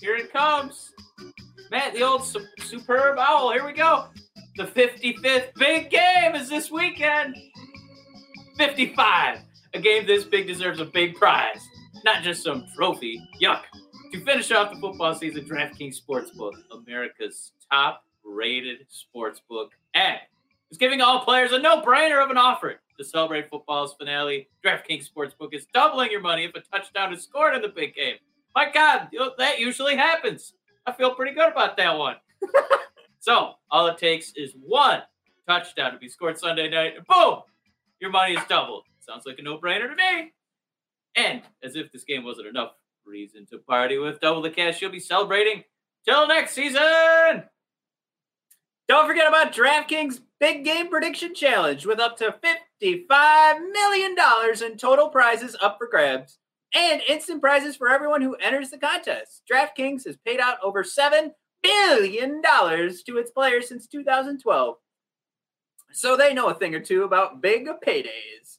Here it comes. Matt, the old su- superb owl. Here we go. The 55th big game is this weekend. 55. A game this big deserves a big prize, not just some trophy. Yuck. To finish off the football season, DraftKings Sportsbook, America's top rated sportsbook, and is giving all players a no brainer of an offer to celebrate football's finale. DraftKings Sportsbook is doubling your money if a touchdown is scored in the big game. My God, that usually happens. I feel pretty good about that one. so all it takes is one touchdown to be scored Sunday night, and boom, your money is doubled. Sounds like a no-brainer to me. And as if this game wasn't enough reason to party with double the cash you'll be celebrating till next season. Don't forget about DraftKings Big Game Prediction Challenge with up to $55 million in total prizes up for grabs and instant prizes for everyone who enters the contest. DraftKings has paid out over $7 billion to its players since 2012. So they know a thing or two about big paydays.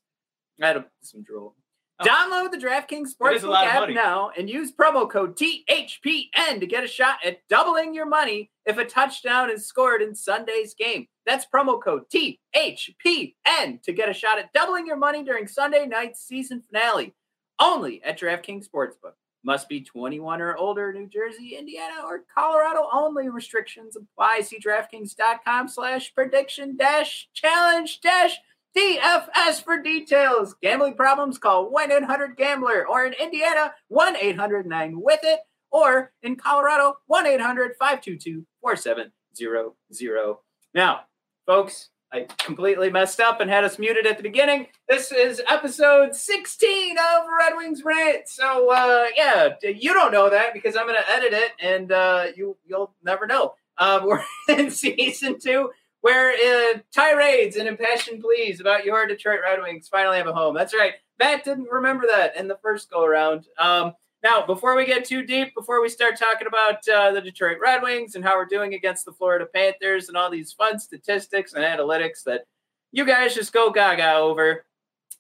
I had a, some drool. Oh. Download the DraftKings That is a Sportsbook app now and use promo code THPN to get a shot at doubling your money if a touchdown is scored in Sunday's game. That's promo code THPN to get a shot at doubling your money during Sunday night's season finale. Only at DraftKings Sportsbook. Must be 21 or older, New Jersey, Indiana, or Colorado only. Restrictions apply. See DraftKings.com slash prediction dash challenge dash DFS for details. Gambling problems, call 1 800 Gambler, or in Indiana, 1 800 9 with it, or in Colorado, 1 800 522 4700. Now, folks, I completely messed up and had us muted at the beginning. This is episode 16 of Red Wings Rant. So, uh, yeah, you don't know that because I'm going to edit it and uh, you, you'll never know. Um, we're in season two where uh, tirades and impassioned pleas about your Detroit Red Wings finally have a home. That's right. Matt didn't remember that in the first go around. Um, now, before we get too deep, before we start talking about uh, the Detroit Red Wings and how we're doing against the Florida Panthers and all these fun statistics and analytics that you guys just go gaga over,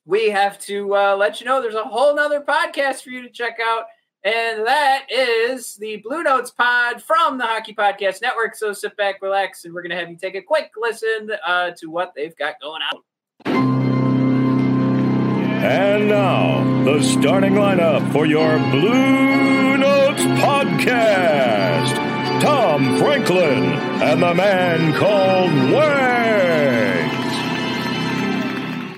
we have to uh, let you know there's a whole nother podcast for you to check out. And that is the Blue Notes pod from the Hockey Podcast Network. So sit back, relax, and we're going to have you take a quick listen uh, to what they've got going on. And now, the starting lineup for your Blue Notes podcast Tom Franklin and the man called Wags.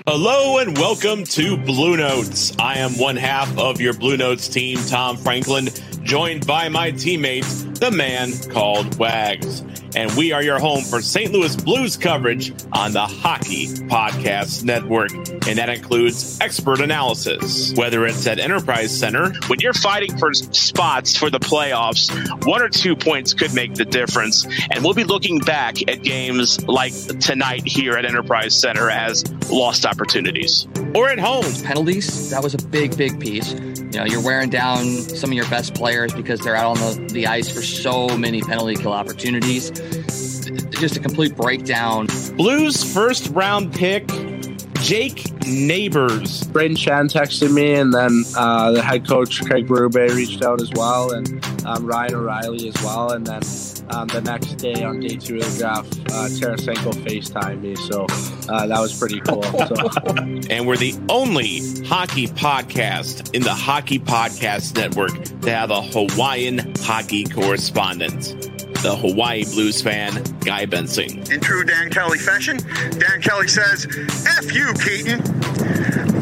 Hello and welcome to Blue Notes. I am one half of your Blue Notes team, Tom Franklin, joined by my teammate, the man called Wags. And we are your home for St. Louis Blues coverage on the Hockey Podcast Network. And that includes expert analysis, whether it's at Enterprise Center. when you're fighting for spots for the playoffs, one or two points could make the difference. And we'll be looking back at games like tonight here at Enterprise Center as lost opportunities. Or at home. penalties. That was a big, big piece. You know, you're wearing down some of your best players because they're out on the, the ice for so many penalty kill opportunities. Just a complete breakdown. Blues first round pick, Jake Neighbors. Brayden Schenn texted me, and then uh, the head coach Craig Berube reached out as well, and um, Ryan O'Reilly as well. And then um, the next day on day two of the draft, uh, Tarasenko FaceTimed me, so uh, that was pretty cool. So And we're the only hockey podcast in the Hockey Podcast Network to have a Hawaiian hockey correspondent. The Hawaii Blues fan, Guy Bensing. In true Dan Kelly fashion, Dan Kelly says, F you, Keaton.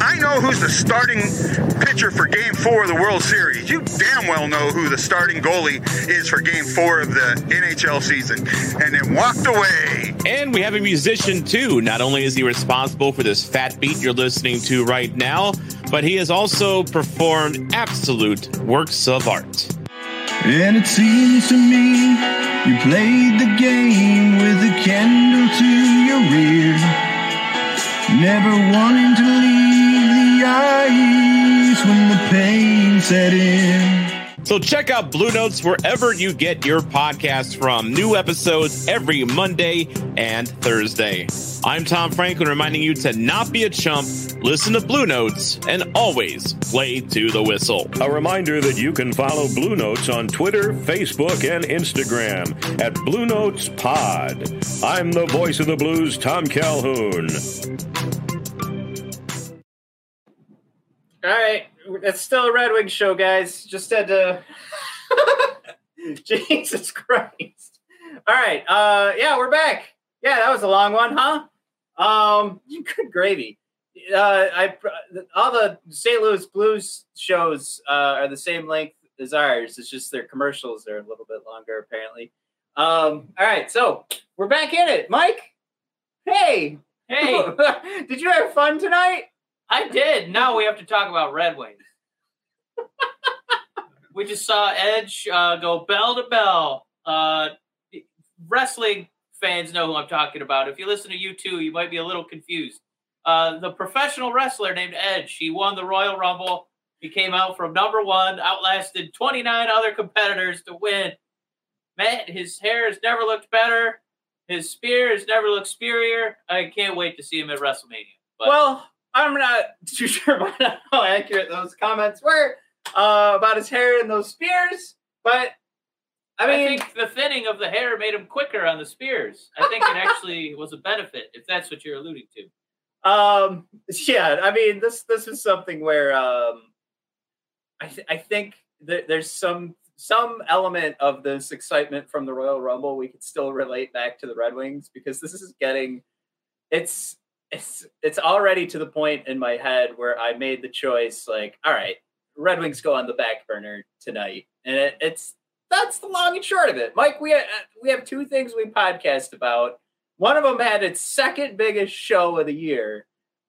I know who's the starting pitcher for game four of the World Series. You damn well know who the starting goalie is for game four of the NHL season. And then walked away. And we have a musician too. Not only is he responsible for this fat beat you're listening to right now, but he has also performed absolute works of art. And it seems to me you played the game with a candle to your rear. Never wanting to leave the ice when the pain set in. So check out Blue Notes wherever you get your podcasts from. New episodes every Monday and Thursday. I'm Tom Franklin reminding you to not be a chump, listen to Blue Notes, and always play to the whistle. A reminder that you can follow Blue Notes on Twitter, Facebook, and Instagram at Blue Notes Pod. I'm the voice of the blues, Tom Calhoun. All right, it's still a Red Wing show, guys. Just had to. Jesus Christ! All right, uh, yeah, we're back. Yeah, that was a long one, huh? Um, good gravy. Uh, I all the St. Louis Blues shows uh, are the same length as ours. It's just their commercials are a little bit longer, apparently. Um, all right, so we're back in it, Mike. Hey, Hey, did you have fun tonight? I did. Now we have to talk about Red Wings. we just saw Edge uh, go bell to bell. Uh, wrestling fans know who I'm talking about. If you listen to you two, you might be a little confused. Uh, the professional wrestler named Edge, he won the Royal Rumble. He came out from number one, outlasted 29 other competitors to win. Man, his hair has never looked better. His spear has never looked spearier. I can't wait to see him at WrestleMania. But Well, I'm not too sure about how accurate those comments were uh, about his hair and those spears, but I I, mean, think the thinning of the hair made him quicker on the spears. I think it actually was a benefit, if that's what you're alluding to. um, yeah, I mean, this this is something where um, I th- I think that there's some some element of this excitement from the Royal Rumble we could still relate back to the Red Wings because this is getting it's it's it's already to the point in my head where I made the choice like, all right, Red Wings go on the back burner tonight, and it, it's that's the long and short of it. Mike, we ha- we have two things we podcast about. One of them had its second biggest show of the year,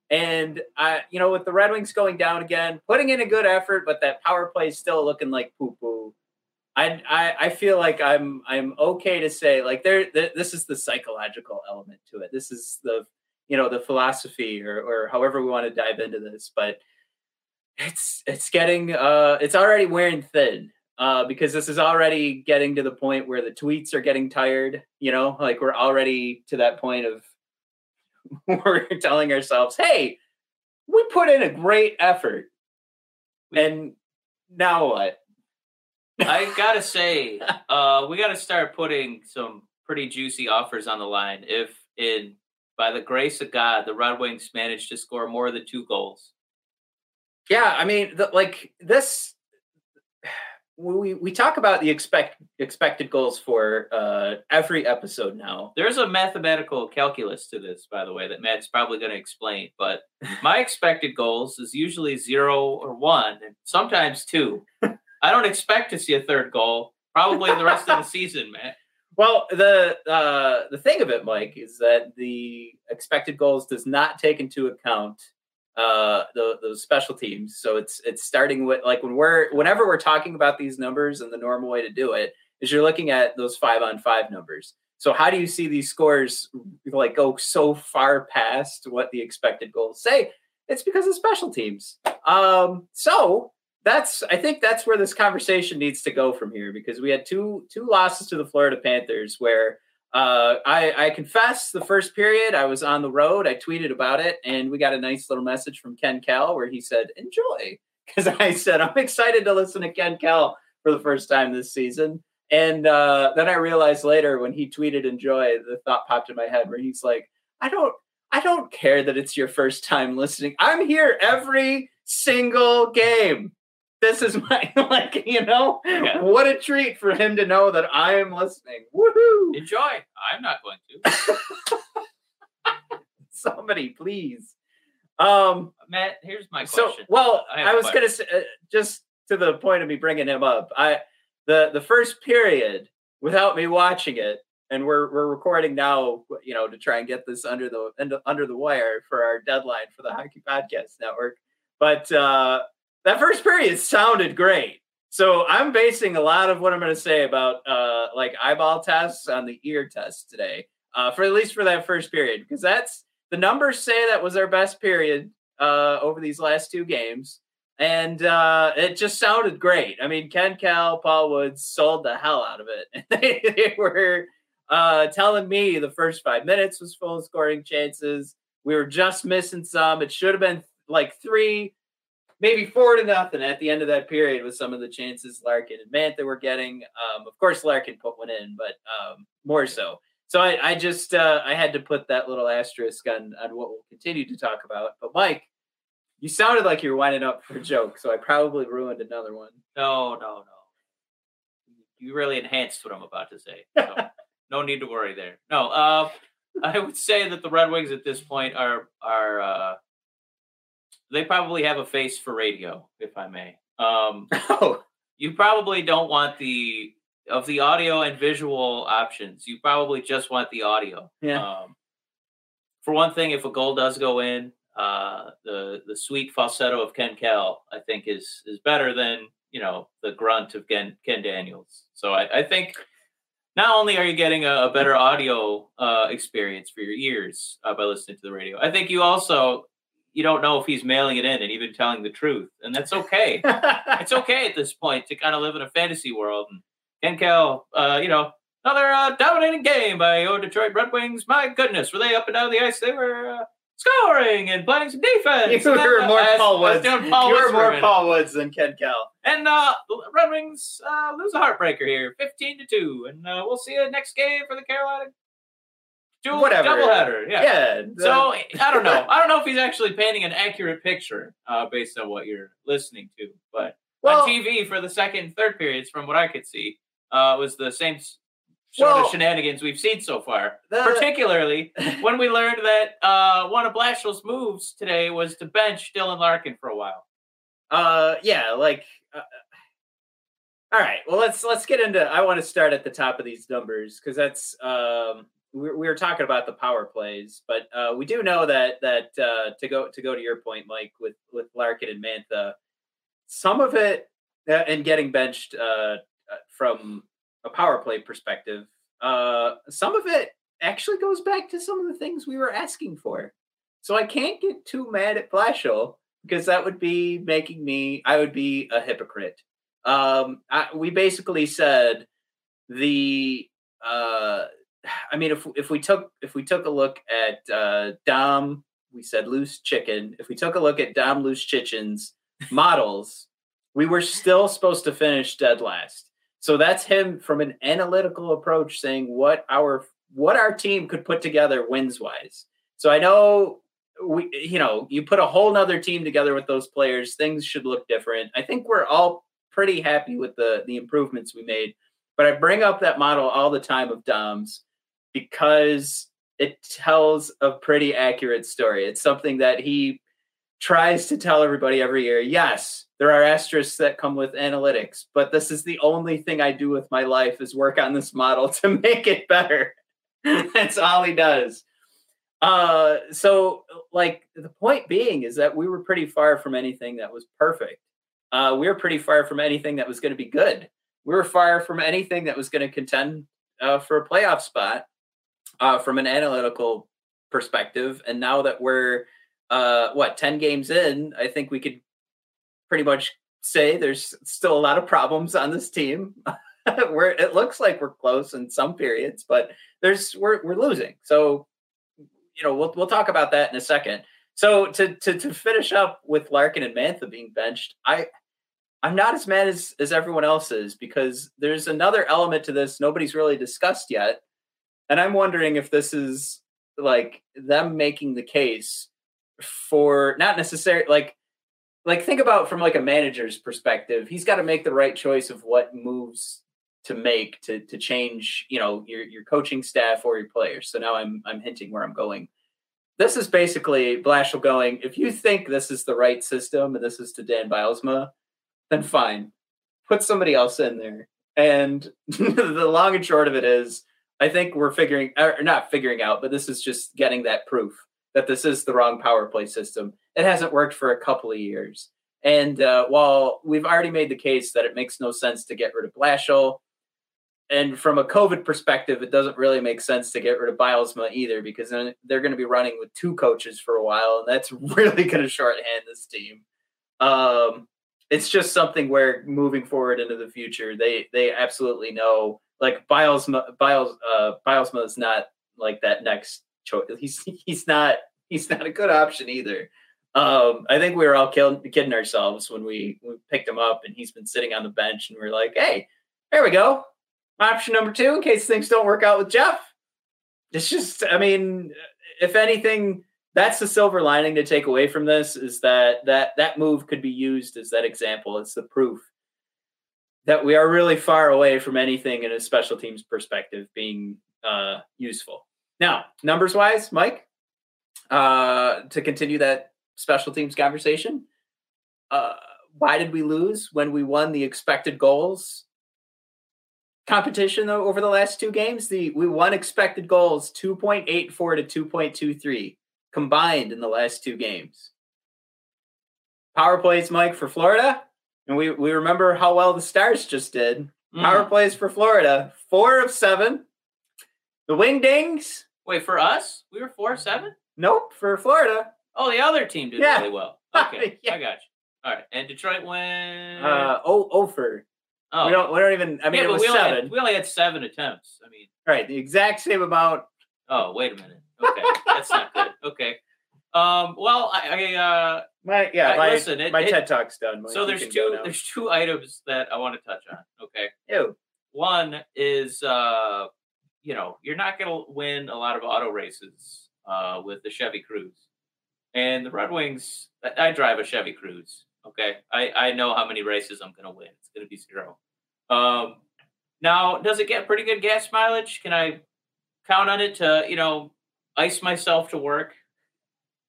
and I, you know, with the Red Wings going down again, putting in a good effort, but that power play is still looking like poo poo. I, I I feel like I'm I'm okay to say like there th- this is the psychological element to it. This is the you know the philosophy or or however we want to dive into this, but it's it's getting uh it's already wearing thin uh because this is already getting to the point where the tweets are getting tired. You know, like we're already to that point of we're telling ourselves, hey, we put in a great effort, and now what? I gotta say, uh, we gotta start putting some pretty juicy offers on the line. If in by the grace of God, the Red Wings managed to score more than two goals. Yeah, I mean, the, like this, we we talk about the expect expected goals for uh, every episode now. There's a mathematical calculus to this, by the way, that Matt's probably going to explain. But my expected goals is usually zero or one, and sometimes two. I don't expect to see a third goal. Probably the rest of the season, Matt. Well, the uh, the thing of it, Mike, is that the expected goals does not take into account uh, the special teams. So it's it's starting with like when we're whenever we're talking about these numbers, and the normal way to do it is you're looking at those five on five numbers. So how do you see these scores like go so far past what the expected goals say? It's because of special teams. Um, so that's I think that's where this conversation needs to go from here because we had two two losses to the Florida Panthers where uh, I, I confess the first period I was on the road. I tweeted about it and we got a nice little message from Ken Kal where he said enjoy because I said I'm excited to listen to Ken Kal for the first time this season. And uh, then I realized later when he tweeted enjoy, the thought popped in my head where he's like, I don't I don't care that it's your first time listening. I'm here every single game this is my like you know Yeah. what a treat for him to know that I am listening. Woohoo! Enjoy. I'm not going to. Somebody please. Um. Matt, here's my So question. well, I I, was gonna say uh, just to the point of me bringing him up. I the the first period without me watching it, and we're we're recording now. You know to try and get this under the under, under the wire for our deadline for the Hockey Podcast Network. But uh, that first period sounded great. So I'm basing a lot of what I'm going to say about uh, like eyeball tests on the ear test today, uh, for at least for that first period, because that's the numbers say that was our best period uh, over these last two games, and uh, it just sounded great. I mean, Ken Kal, Paul Woods sold the hell out of it. they, they were uh, telling me the first five minutes was full of scoring chances. We were just missing some. It should have been like three, maybe four to nothing at the end of that period with some of the chances Larkin and Mantha were getting. Um, of course, Larkin put one in, but um, more so. So I, I just uh, I had to put that little asterisk on on what we'll continue to talk about. But Mike, you sounded like you were winding up for a joke, so I probably ruined another one. No, no, no. You really enhanced what I'm about to say. So no need to worry there. No, uh, I would say that the Red Wings at this point are are uh, they probably have a face for radio, if I may. Um, oh, you probably don't want the of the audio and visual options. You probably just want the audio. Yeah. Um, for one thing, if a goal does go in, uh, the the sweet falsetto of Ken Kal, I think, is is better than you know the grunt of Ken Ken Daniels. So I, I think not only are you getting a, a better audio uh, experience for your ears uh, by listening to the radio, I think you also you don't know if he's mailing it in and even telling the truth, and that's okay. it's okay at this point to kind of live in a fantasy world. And Ken Kal, uh, you know, another uh, dominating game by your Detroit Red Wings. My goodness, were they up and down the ice? They were uh, scoring and playing some defense. you were more uh, as- Paul Woods. Paul you were more. Paul Woods than Ken Kal. And uh, Red Wings uh, lose a heartbreaker here, fifteen to two, and uh, we'll see you next game for the Carolina. Dual Whatever. doubleheader. Yeah. Yeah. So I don't know. I don't know if he's actually painting an accurate picture uh, based on what you're listening to, but well, on TV for the second, and third periods, from what I could see, uh, was the same sort Well- of shenanigans we've seen so far. the- Particularly when we learned that uh, one of Blashill's moves today was to bench Dylan Larkin for a while. Uh, yeah, like. Uh, all right. Well, let's let's get into. I want to start at the top of these numbers because that's um we, we were talking about the power plays, but uh, we do know that that uh, to go to go to your point, Mike, with with Larkin and Mantha, some of it uh, and getting benched uh, uh, from a power play perspective, uh, some of it actually goes back to some of the things we were asking for. So I can't get too mad at Blashill because that would be making me I would be a hypocrite. Um, I, we basically said the uh, I mean if if we took if we took a look at uh, Dom, we said loose chicken. If we took a look at Dom loose chicken's models, we were still supposed to finish dead last. So that's him from an analytical approach saying what our what our team could put together wins wise. So I know we you know you put a whole nother team together with those players things should look different i think we're all pretty happy with the the improvements we made but i bring up that model all the time of dom's because it tells a pretty accurate story. It's something that he tries to tell everybody every year. Yes there are asterisks that come with analytics but this is the only thing i do with my life is work on this model to make it better. That's all he does. Uh, so like the point being is that we were pretty far from anything that was perfect. Uh, we were pretty far from anything that was going to be good. We were far from anything that was going to contend uh, for a playoff spot uh, from an analytical perspective. And now that we're uh, what ten games in, I think we could pretty much say there's still a lot of problems on this team. where it looks like we're close in some periods, but there's we're we're losing. So you know, we'll we'll talk about that in a second. So to to to finish up with Larkin and Mantha being benched, I I'm not as mad as as everyone else is because there's another element to this nobody's really discussed yet, and I'm wondering if this is like them making the case for not necessarily like like think about from like a manager's perspective. He's got to make the right choice of what moves to make to to change you know your your coaching staff or your players. So now i'm i'm hinting where i'm going. This is basically Blashill going if you think this is the right system and this is to dan Bylsma then fine. Put somebody else in there. And the long and short of it is i think we're figuring or not figuring out but this is just getting that proof that this is the wrong power play system it hasn't worked for a couple of years and uh, while we've already made the case that it makes no sense to get rid of Blashill, and from a COVID perspective, it doesn't really make sense to get rid of Bylsma either because then they're going to be running with two coaches for a while, and that's really going to shorthand this team. Um, it's just something where moving forward into the future, they they absolutely know. Like Biles, Biles, uh, is not like that next choice. He's he's not he's not a good option either. Um, I think we were all kill- kidding ourselves when we, we picked him up, and he's been sitting on the bench, and we're like, "Hey, there we go, option number two in case things don't work out with Jeff." It's just, I mean, if anything, that's the silver lining to take away from this is that that that move could be used as that example. It's the proof that we are really far away from anything in a special teams perspective being uh, useful. Now, numbers wise, Mike, uh, to continue that special teams conversation, uh, why did we lose when we won the expected goals competition though, over the last two games? The we won expected goals 2.84 to 2.23 combined in the last two games. Power plays, Mike, for Florida. And we, we remember how well the Stars just did. Power Mm. plays for Florida, four of seven. The Wingdings, Wait, for us, we were four seven. nope, for Florida. Oh, the other team did Yeah. really well. Okay, Yeah. I got you. All right, and Detroit went. Uh, oh, Ofer. oh, We don't. We don't even. I mean, yeah, it was we only, seven. had, we only had seven attempts. I mean, right, the exact same amount. oh, wait a minute. Okay, that's not good. Okay. Um. Well, I. I uh. My yeah, I- my, listen, it- my it- TED talk's done. Mike. So there's two. There's two items that I want to touch on. Okay. Ew. One is, uh, you know, you're not going to win a lot of auto races uh, with the Chevy Cruze. And the Red Wings, I- I drive a Chevy Cruze. Okay. I, I know how many races I'm going to win. It's going to be zero. Um, now, does it get pretty good gas mileage? Can I count on it to, you know, ice myself to work?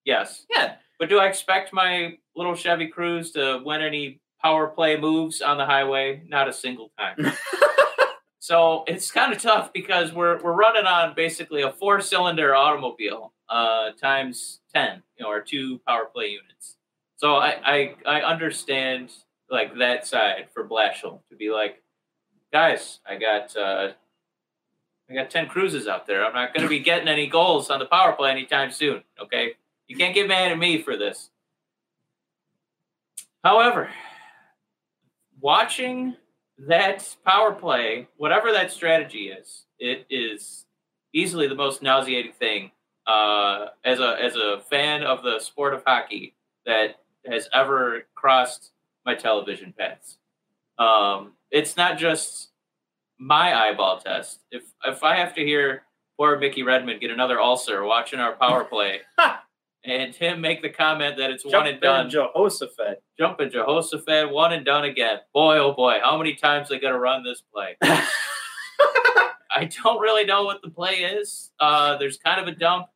Yes. Yeah. But do I expect my little Chevy Cruze to win any power play moves on the highway? Not a single time. so it's kind of tough because we're we're running on basically a four cylinder automobile uh, times ten, you know, our two power play units. So I I, I understand like that side for Blashill to be like, guys, I got uh, I got ten cruises out there. I'm not going to be getting any goals on the power play anytime soon. Okay, you can't get mad at me for this. However, watching that power play, whatever that strategy is, it is easily the most nauseating thing uh, as a as a fan of the sport of hockey that has ever crossed my television paths. Um, it's not just my eyeball test. If if I have to hear poor Mickey Redmond get another ulcer watching our power play, and him make the comment that it's one and done, Jehoshaphat. jumping Jehoshaphat, one and done again. Boy, oh boy, how many times they got to run this play? I don't really know what the play is. Uh, there's kind of a dump,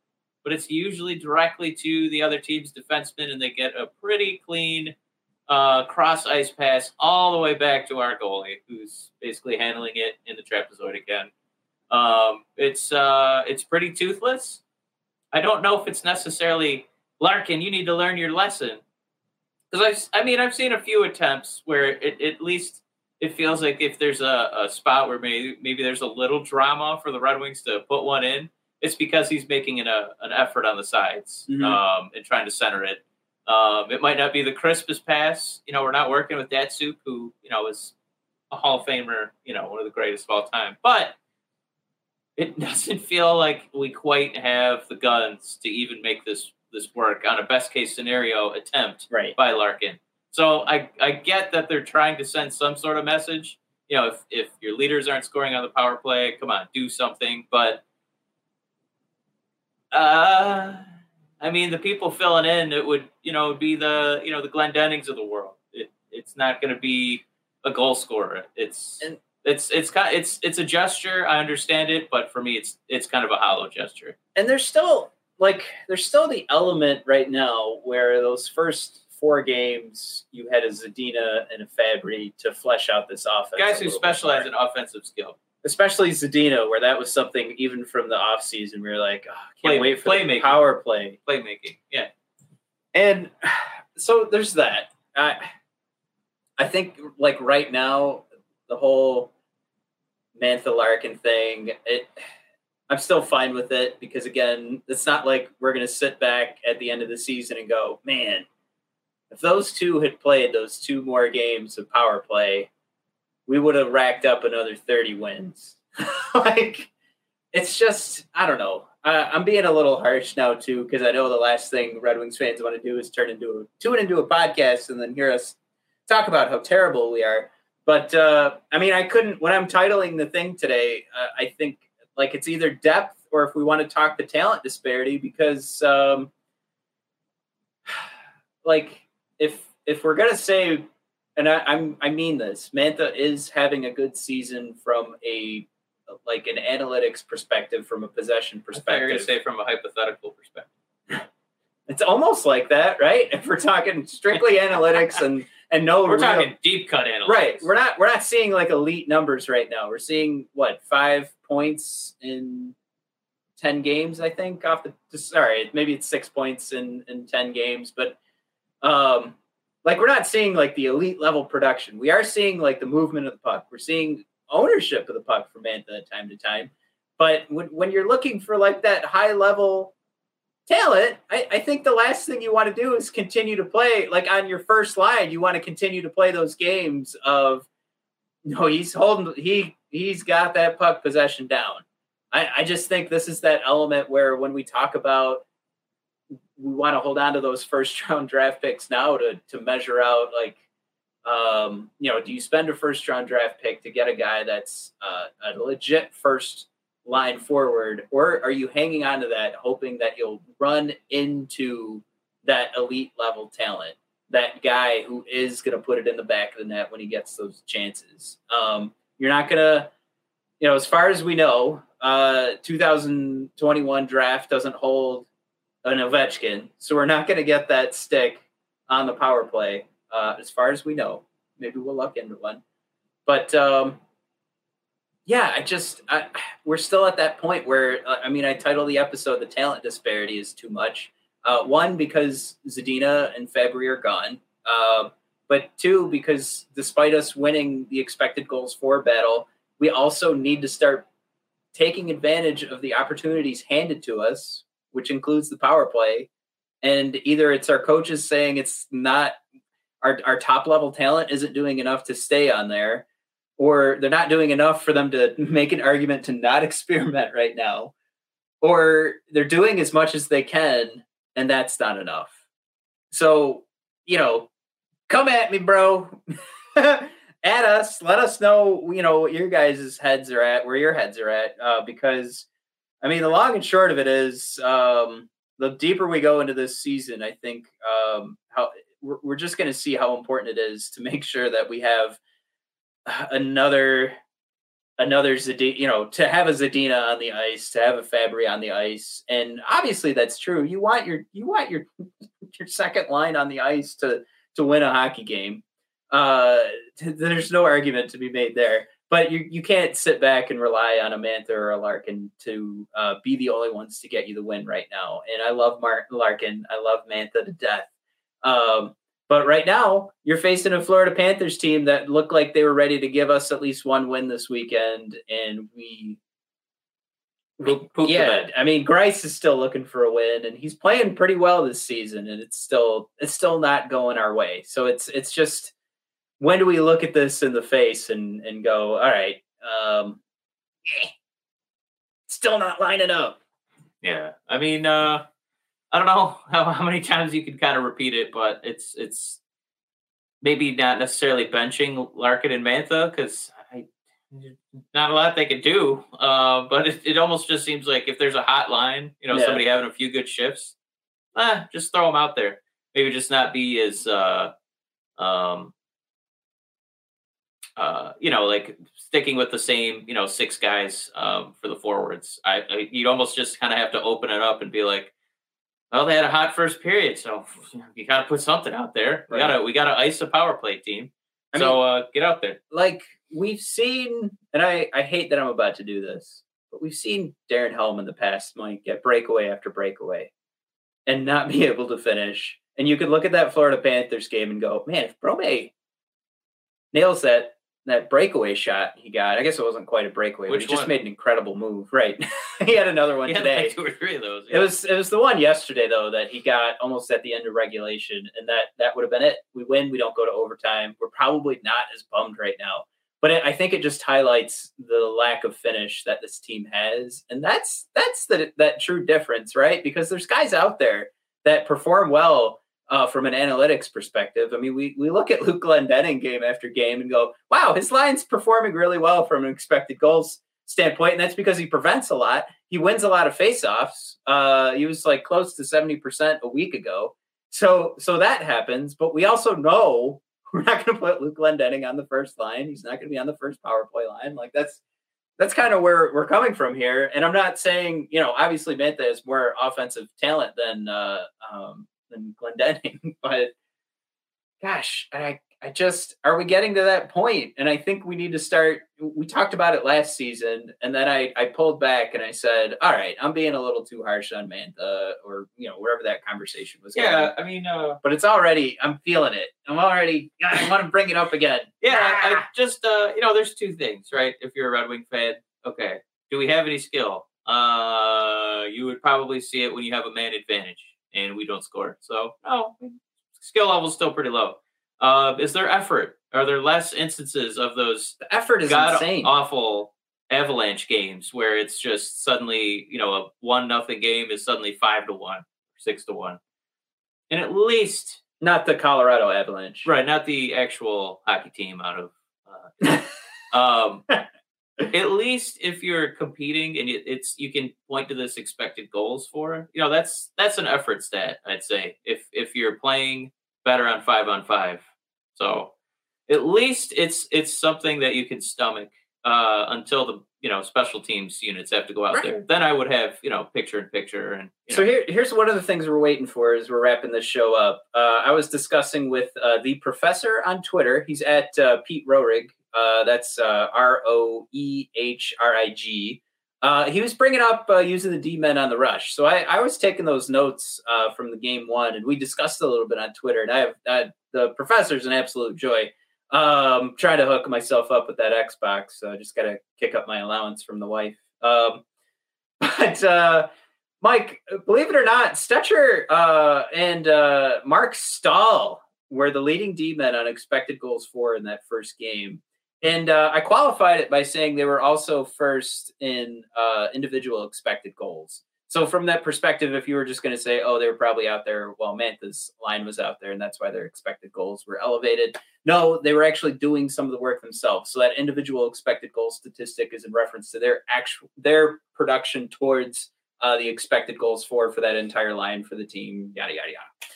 but it's usually directly to the other team's defenseman, and they get a pretty clean uh, cross ice pass all the way back to our goalie, who's basically handling it in the trapezoid again. Um, it's uh, it's pretty toothless. I don't know if it's necessarily Larkin. You need to learn your lesson because I, I mean, I've seen a few attempts where it, at least it feels like if there's a, a spot where maybe maybe there's a little drama for the Red Wings to put one in, it's because he's making an, a, an effort on the sides Mhm. um, and trying to center it. Um, it might not be the crispest pass. You know, we're not working with Datsyuk, who you know is a Hall of Famer. You know, one of the greatest of all time, but. It doesn't feel like we quite have the guns to even make this this work on a best case scenario attempt Right. by Larkin. So I, I get that they're trying to send some sort of message. You know, if, if your leaders aren't scoring on the power play, come on, do something. But uh I mean the people filling in it would, you know, be the you know, the Glendenings of the world. It, it's not gonna be a goal scorer. It's And- it's it's kind it's it's a gesture. I understand it, but for me, it's it's kind of a hollow gesture. and there's still like there's still the element right now where those first four games you had a Zadina and a Fabbri to flesh out this offense. Guys who specialize more. in offensive skill. especially Zadina, where that was something even from the off season we were like, oh, can't Play- wait for the playmaking. power play. Playmaking. Yeah. And so there's that. I I think like right now the whole Mantha Larkin thing, it I'm still fine with it because again, it's not like we're gonna sit back at the end of the season and go, man, if those two had played those two more games of power play, we would have racked up another 30 wins. like, it's just, I don't know. I'm being a little harsh now too because I know the last thing Red Wings fans want to do is turn into a tune into a podcast and then hear us talk about how terrible we are. But uh, I mean, I couldn't when I'm titling the thing today. Uh, I think like it's either depth or if we want to talk the talent disparity because um, like if if we're gonna say and I, I'm I mean this, Mantha is having a good season from a like an analytics perspective, from a possession You're perspective. going to say from a hypothetical perspective. It's almost like that, right? If we're talking strictly analytics and and no, We're real- talking deep cut analytics. right. We're not we're not seeing like elite numbers right now. We're seeing what five points in ten games, I think. Off the sorry, maybe it's six points in in ten games, but um, like we're not seeing like the elite level production. We are seeing like the movement of the puck. We're seeing ownership of the puck from Mantha time to time. But when, when you're looking for like that high level talent, I, I think the last thing you want to do is continue to play like on your first line. You want to continue to play those games of no, he's holding he he's got that puck possession down. I, I just think this is that element where when we talk about we want to hold on to those first round draft picks now to to measure out like um, you know, do you spend a first round draft pick to get a guy that's uh, a legit first line forward, or are you hanging on to that, hoping that you'll run into that elite level talent, that guy who is going to put it in the back of the net when he gets those chances? Um, you're not going to, you know, as far as we know, uh, 2021 draft doesn't hold an Ovechkin, so we're not going to get that stick on the power play uh, as far as we know. Maybe we'll luck into one, but um, yeah, I just I, we're still at that point where uh, I mean, I title the episode "The Talent Disparity is Too Much." Uh, one because Zadina and Fabbri are gone, uh, but two because despite us winning the expected goals for battle, we also need to start taking advantage of the opportunities handed to us, which includes the power play. And either it's our coaches saying it's not our, our top level talent isn't doing enough to stay on there, or they're not doing enough for them to make an argument to not experiment right now, or they're doing as much as they can, and that's not enough. So, you know, come at me, bro. at us. Let us know, you know, what your guys' heads are at, where your heads are at, uh, because I mean, the long and short of it is, um, the deeper we go into this season, I think um, how we're, we're just going to see how important it is to make sure that we have another another Zadina, you know, to have a Zadina on the ice, to have a Fabbri on the ice, and obviously that's true. You want your you want your your second line on the ice to to win a hockey game. Uh, there's no argument to be made there. But you, you can't sit back and rely on a Mantha or a Larkin to uh, be the only ones to get you the win right now. And I love Mark Larkin. I love Mantha to death. Um, but right now, you're facing a Florida Panthers team that looked like they were ready to give us at least one win this weekend, and we. Poop yeah. I mean, Greiss is still looking for a win, and he's playing pretty well this season, and it's still it's still not going our way. So it's it's just when do we look at this in the face and and go, all right, um, eh, still not lining up. Yeah, I mean, uh, I don't know how, how many times you can kind of repeat it, but it's it's maybe not necessarily benching Larkin and Mantha because not a lot they can do. Uh, but it, it almost just seems like if there's a hot line, you know, Yeah. somebody having a few good shifts, ah, just throw them out there. Maybe just not be as uh, um, uh, you know, like sticking with the same, you know, six guys um, for the forwards. I, I you'd almost just kind of have to open it up and be like, well, they had a hot first period, so you got to put something out there. We Right. gotta we gotta ice a power play team. I so uh, get out there. like we've seen, and I, I hate that I'm about to do this, but we've seen Darren Helm in the past, Mike, get breakaway after breakaway and not be able to finish. And you could look at that Florida Panthers game and go, man, if Brome nails that that breakaway shot he got. I guess it wasn't quite a breakaway, Which but he just made an incredible move. Right. he had another one had today. like two or three of those. It was it was the one yesterday though that he got almost at the end of regulation, and that that would have been it. We win, we don't go to overtime. We're probably not as bummed right now, but it, I think it just highlights the lack of finish that this team has, and that's that's the that true difference, right? Because there's guys out there that perform well uh, from an analytics perspective. I mean, we we look at Luke Glendening game after game and go, wow, his line's performing really well from an expected goals standpoint, and that's because he prevents a lot. He wins a lot of faceoffs. Uh, he was like close to seventy percent a week ago. So so that happens, but we also know we're not going to put Luke Glendening on the first line. He's not going to be on the first power play line. Like that's that's kind of where we're coming from here. And I'm not saying you know obviously Mantha has more offensive talent than uh, um, than Glendening, but gosh, I I just are we getting to that point? And I think we need to start. We talked about it last season, and then I I pulled back and I said, all right, I'm being a little too harsh on Mantha, or you know wherever that conversation was. going. yeah. I mean, uh, but it's already I'm feeling it. I'm already I want to bring it up again. yeah. I, I just uh, you know, there's two things, right? If you're a Red Wing fan, okay, do we have any skill? Uh, you would probably see it when you have a man advantage and we don't score. So no, skill level is still pretty low. Uh, is there effort? Are there less instances of those The effort is god insane. awful avalanche games where it's just suddenly you know a one nothing game is suddenly five to one six to one and at least Not the Colorado Avalanche. right not the actual hockey team out of uh, um at least if you're competing and it, it's you can point to this expected goals for you know that's that's an effort stat i'd say if if you're playing better on five on five so at least it's it's something that you can stomach uh until the you know special teams units have to go out Right. there then i would have you know picture in picture and you So here, here's one of the things we're waiting for as we're wrapping this show up. Uh, I was discussing with uh, the professor on Twitter. He's at uh, Pete Roehrig. Uh, that's uh, R O E H R I G. Uh, he was bringing up uh, using the D men on the rush. So I, I was taking those notes uh, from the game one, and we discussed a little bit on Twitter. And I have uh, the professor's an absolute joy. Um, trying to hook myself up with that Xbox. So I just got to kick up my allowance from the wife. Um, but Mike, believe it or not, Stecher and Marc Staal were the leading D men on expected goals for in that first game. And uh, I qualified it by saying they were also first in uh, individual expected goals. So, from that perspective, if you were just going to say, oh, they were probably out there while Mantha's line was out there, and that's why their expected goals were elevated. No, they were actually doing some of the work themselves. So, that individual expected goal statistic is in reference to their actual their production towards uh, the expected goals for for that entire line for the team, yada yada yada.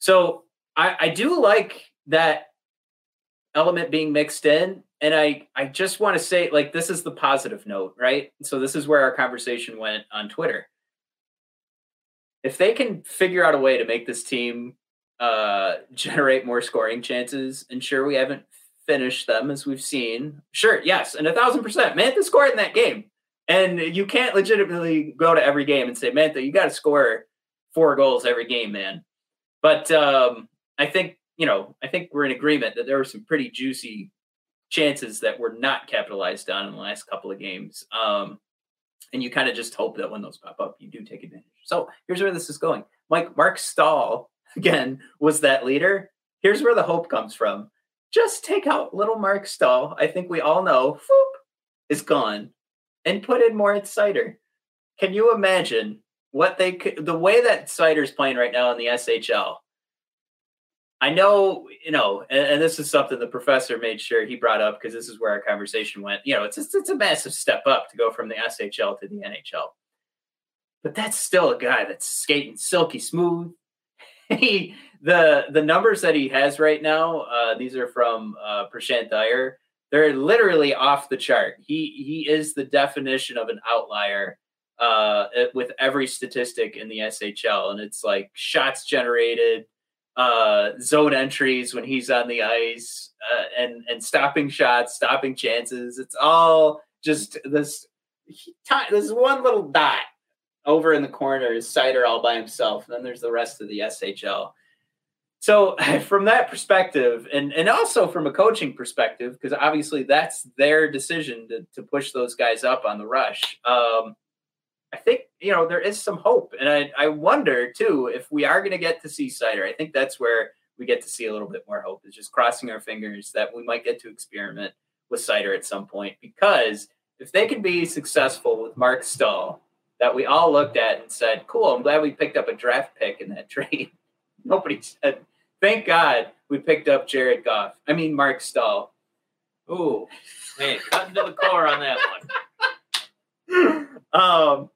So I, I do like that element being mixed in, and I I just want to say like this is the positive note, right? So this is where our conversation went on Twitter. If they can figure out a way to make this team uh, generate more scoring chances, and sure we haven't finished them as we've seen. Sure, yes, and a thousand percent, Mantha scored in that game. And you can't legitimately go to every game and say, Mantha, you got to score four goals every game, man. But um, I think, you know, I think we're in agreement that there were some pretty juicy chances that were not capitalized on in the last couple of games. Um, and you kind of just hope that when those pop up, you do take advantage. So here's where this is going. Mike Marc Staal, again, was that leader. Here's where the hope comes from. Just take out little Marc Staal. I think we all know, whoop, is gone and put in Moritz Seider. Can you imagine what they could, the way that Seider's playing right now in the SHL? I know, you know, and, and this is something the professor made sure he brought up because this is where our conversation went. You know, it's just, it's a massive step up to go from the SHL to the NHL. But that's still a guy that's skating silky smooth. He the the numbers that he has right now, uh, these are from uh, Prashanth Iyer they're literally off the chart. He he is the definition of an outlier uh, with every statistic in the SHL, and it's like shots generated, uh, zone entries when he's on the ice, uh, and and stopping shots, stopping chances. It's all just this. This one little dot over in the corner is Seider all by himself, and then there's the rest of the SHL. So from that perspective, and and also from a coaching perspective, because obviously that's their decision to to push those guys up on the rush. Um, I think you know there is some hope, and I I wonder too if we are going to get to see Seider. I think that's where we get to see a little bit more hope. Is just crossing our fingers that we might get to experiment with Seider at some point because if they can be successful with Marc Staal, that we all looked at and said, "Cool, I'm glad we picked up a draft pick in that trade." Nobody said, "Thank God we picked up Jared Goff." I mean, Marc Staal. Ooh, man, cutting to the core on that one. um,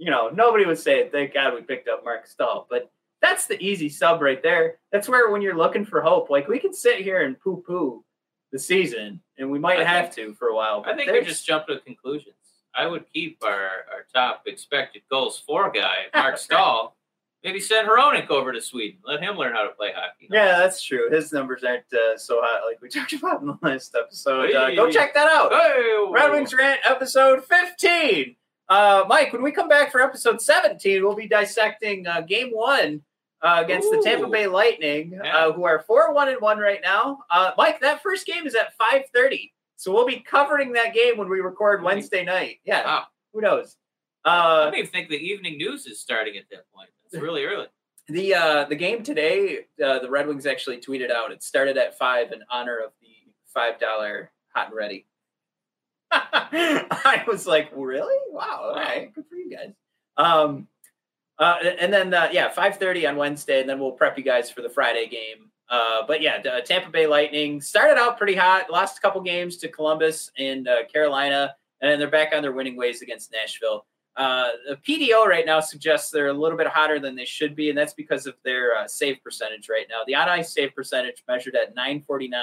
you know, nobody would say, "Thank God we picked up Marc Staal," but that's the easy sub right there. That's where when you're looking for hope, like we can sit here and poo-poo the season, and we might I have think- to for a while. I think we just jumped to conclusions. I would keep our, our top expected goals for guy, Marc Staal. Maybe send Hronek over to Sweden. Let him learn how to play hockey. Yeah, that's true. His numbers aren't uh, so hot like we talked about in the last episode. Uh, go check that out. Hey, Red Wings Rant episode 15. Uh, Mike, when we come back for episode 17, we'll be dissecting uh, game one uh, against the Tampa Bay Lightning, Yeah. uh, who are 4 1 and 1 right now. Uh, Mike, that first game is at 5.30. So we'll be covering that game when we record Really? Wednesday night. Yeah, Wow. who knows? I Uh, don't even think the evening news is starting at that point. It's really early. the uh, the game today, uh, the Red Wings actually tweeted out it started at 5 in honor of the $5 hot and ready. I was like, really? Wow. All right. Good for you guys. Um, uh, and then, uh, yeah, 5.30 on Wednesday, and then we'll prep you guys for the Friday game. Uh, but yeah, the Tampa Bay Lightning started out pretty hot, lost a couple games to Columbus and uh, Carolina, and then they're back on their winning ways against Nashville. Uh, the PDO right now suggests they're a little bit hotter than they should be, and that's because of their uh, save percentage right now. The on ice save percentage measured at 949.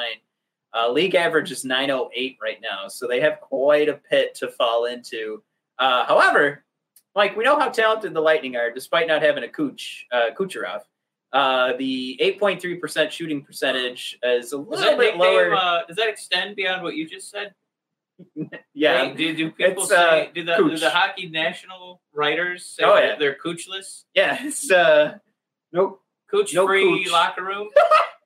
Uh, league average is 908 right now, so they have quite a pit to fall into. Uh, however, Mike, we know how talented the Lightning are, despite not having a Kuch, uh, Kucherov. Uh, the 8.3% shooting percentage is a little bit lower. uh, does that extend beyond what you just said? yeah, Hey, do, do people It's, say, uh, do, the, do the hockey national writers say Oh, yeah. they're coochless? yeah, it's uh, nope. Cooch No free cooch. locker room?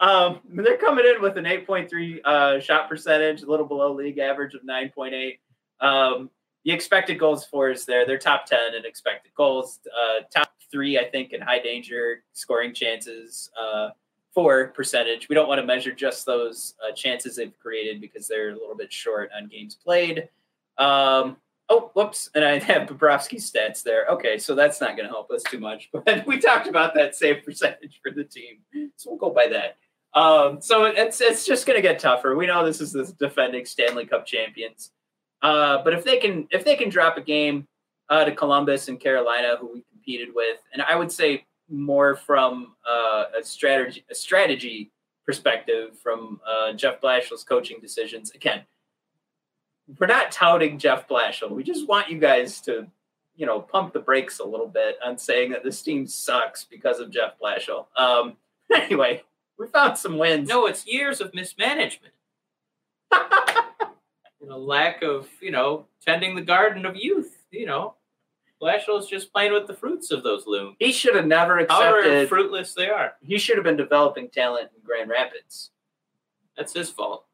Um, they're coming in with an 8.3 uh, shot percentage, a little below league average of 9.8. Um, the expected goals for is there. They're top 10 in expected goals, uh, top three, I think, in high danger scoring chances uh, for percentage. We don't want to measure just those uh, chances they've created because they're a little bit short on games played. Um, oh, whoops. And I have Bobrovsky's stats there. Okay, so that's not going to help us too much. But we talked about that save percentage for the team. So we'll go by that. Um, so it's it's just going to get tougher. We know this is the defending Stanley Cup champions, uh, but if they can if they can drop a game uh, to Columbus and Carolina, who we competed with, and I would say more from uh, a strategy a strategy perspective from uh, Jeff Blashill's coaching decisions. Again, we're not touting Jeff Blashill. We just want you guys to you know pump the brakes a little bit on saying that this team sucks because of Jeff Blashill. Um, anyway we found some wins. No, it's years of mismanagement. and a lack of, you know, tending the garden of youth. You know, Blashill is just playing with the fruits of those looms. He should have never However accepted. fruitless they are. he should have been developing talent in Grand Rapids. That's his fault.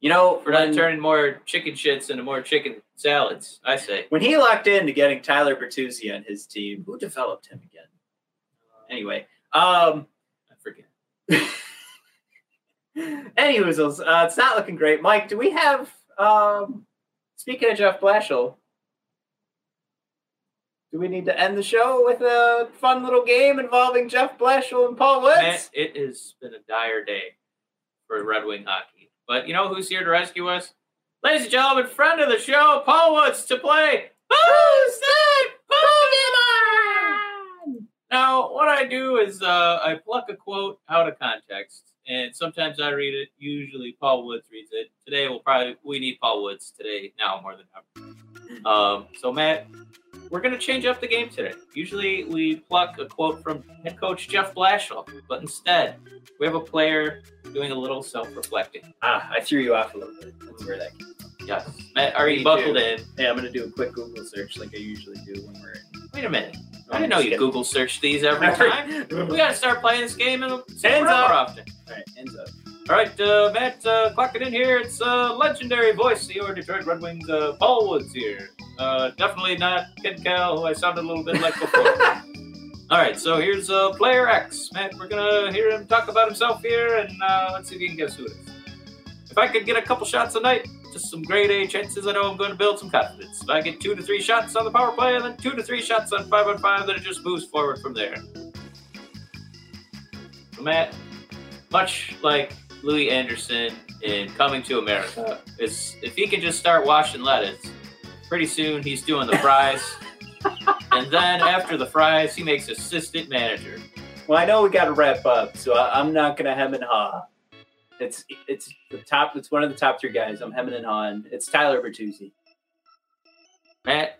You know, For not turning more chicken shits into more chicken salads, I say. when he locked into getting Tyler Bertuzzi on his team, who developed him again? Anyway, um, Forget. Uh, it's not looking great. Mike, do we have? Um, speaking of Jeff Blashill, do we need to end the show with a fun little game involving Jeff Blashill and Paul Woods? It has been a dire day for Red Wing hockey. But you know who's here to rescue us? Ladies and gentlemen, friend of the show, Paul Woods to play. Who's that? Now, what I do is uh, I pluck a quote out of context, and sometimes I read it. Usually, Paul Woods reads it. Today, we'll probably we need Paul Woods today now more than ever. Um, so, Matt, we're going to change up the game today. Usually, we pluck a quote from head coach Jeff Blashill, but instead, we have a player doing a little self-reflecting. Ah, I threw you off a little bit. That's where that came from. Yes, Matt, are you buckled too. in? Hey, I'm gonna do a quick Google search like I usually do when we're. in. Wait a minute. I didn't know you Google search these every time. we gotta start playing this game in Hands more often. All right, ends up. All right, uh, Matt, uh, clock it in here. It's uh, legendary voice of your Detroit Red Wings, uh, Paul Woods here. Uh, definitely not Ken Kal, who I sounded a little bit like before. All right, so here's uh, player X. Matt, we're gonna hear him talk about himself here, and uh, let's see if you can guess who it is. If I could get a couple shots a night, just some grade A chances, I know I'm going to build some confidence. If I get two to three shots on the power play, and then two to three shots on five on five, then it just moves forward from there. Matt, much like Louie Anderson in Coming to America, is if he can just start washing lettuce, pretty soon he's doing the fries. and then after the fries, he makes assistant manager. Well, I know we got to wrap up, so I'm not gonna hem and haw. It's it's the top. It's one of the top three guys. I'm hemming and hawing. It's Tyler Bertuzzi. Matt,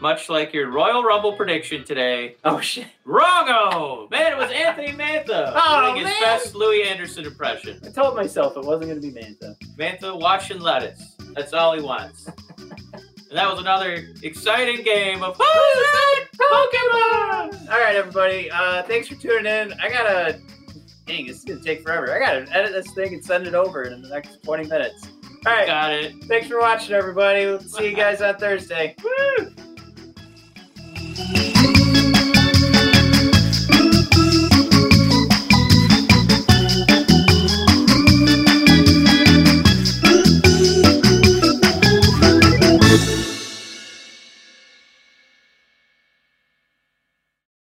much like your Royal Rumble prediction today, Oh shit! wrongo! Man, it was Anthony Mantha Oh, doing his man. best Louie Anderson impression. I told myself it wasn't gonna be Mantha. Mantha washing lettuce. That's all he wants. and that was another exciting game of Who's that Pokemon? All right, everybody. Uh, thanks for tuning in. I gotta. Dang, this is gonna take forever. I gotta edit this thing and send it over in the next 20 minutes. All right. Got it. Thanks for watching, everybody. We'll see you guys on Thursday. Woo!